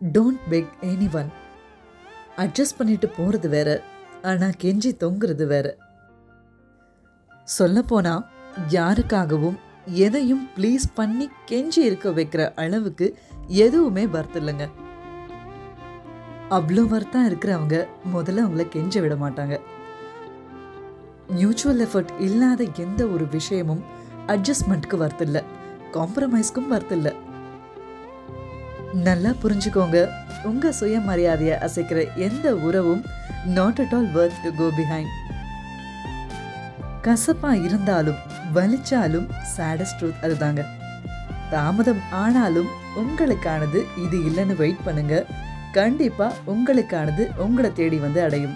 Don't beg any one adjust பண்ணிட்டு போகிறது வேற. ஆனால் கெஞ்சி தொங்குறது வேற. சொல்லப்போனால் யாருக்காகவும் எதையும் ப்ளீஸ் பண்ணி கெஞ்சி இருக்க வைக்கிற அளவுக்கு எதுவுமே வர்த்து இல்லைங்க. அவ்வளோ வர்த்தாக இருக்கிறவங்க முதல்ல அவங்கள கெஞ்ச விட மாட்டாங்க. மியூச்சுவல் எஃபர்ட் இல்லாத எந்த ஒரு விஷயமும் அட்ஜஸ்ட்மெண்ட்க்கு வர்த்தில்ல காம்ப்ரமைஸ்க்கும் வர்த்தில்ல நல்லா புரிஞ்சுக்கோங்க. உங்க சுயமரியாதையை அசைக்கிற எந்த உறவும் not at all worth to go behind கசப்பா இருந்தாலும் வலிச்சாலும் சேடஸ்ட் ட்ரூத் அதுதாங்க. தாமதம் ஆனாலும் உங்களுக்கானது இது இல்லைன்னு வெயிட் பண்ணுங்க. கண்டிப்பா உங்களுக்கானது உங்களை தேடி வந்து அடையும்.